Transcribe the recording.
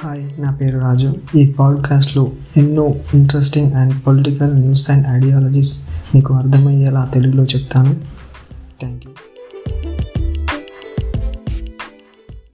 Hi నా పేరు రాజు. ఈ పాడ్కాస్ట్లో ఎన్నో interesting and political news and ideologies మీకు అర్థమయ్యేలా తెలుగులో చెప్తాను. Thank you